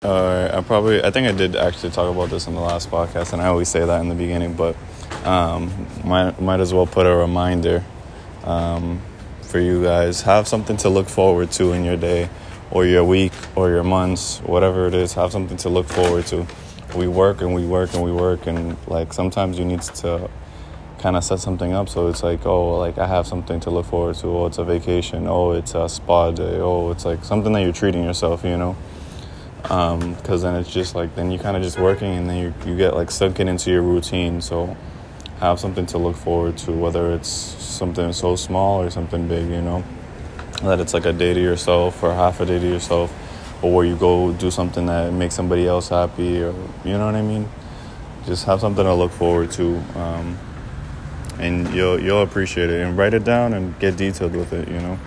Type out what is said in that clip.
Uh, I probably, I think I did actually talk about this in the last podcast, and I always say that in the beginning, but um, might might as well put a reminder um, for you guys. Have something to look forward to in your day, or your week, or your months, whatever it is. Have something to look forward to. We work and we work and we work, and like sometimes you need to kind of set something up so it's like oh like i have something to look forward to oh it's a vacation oh it's a spa day oh it's like something that you're treating yourself you know because um, then it's just like then you kind of just working and then you, you get like sunken into your routine. So have something to look forward to whether it's something so small or something big you know? That it's like a day to yourself or half a day to yourself or where you go do something that makes somebody else happy or you know what i mean? Just have something to look forward to um, and you'll you'll appreciate it. And write it down and get detailed with it you know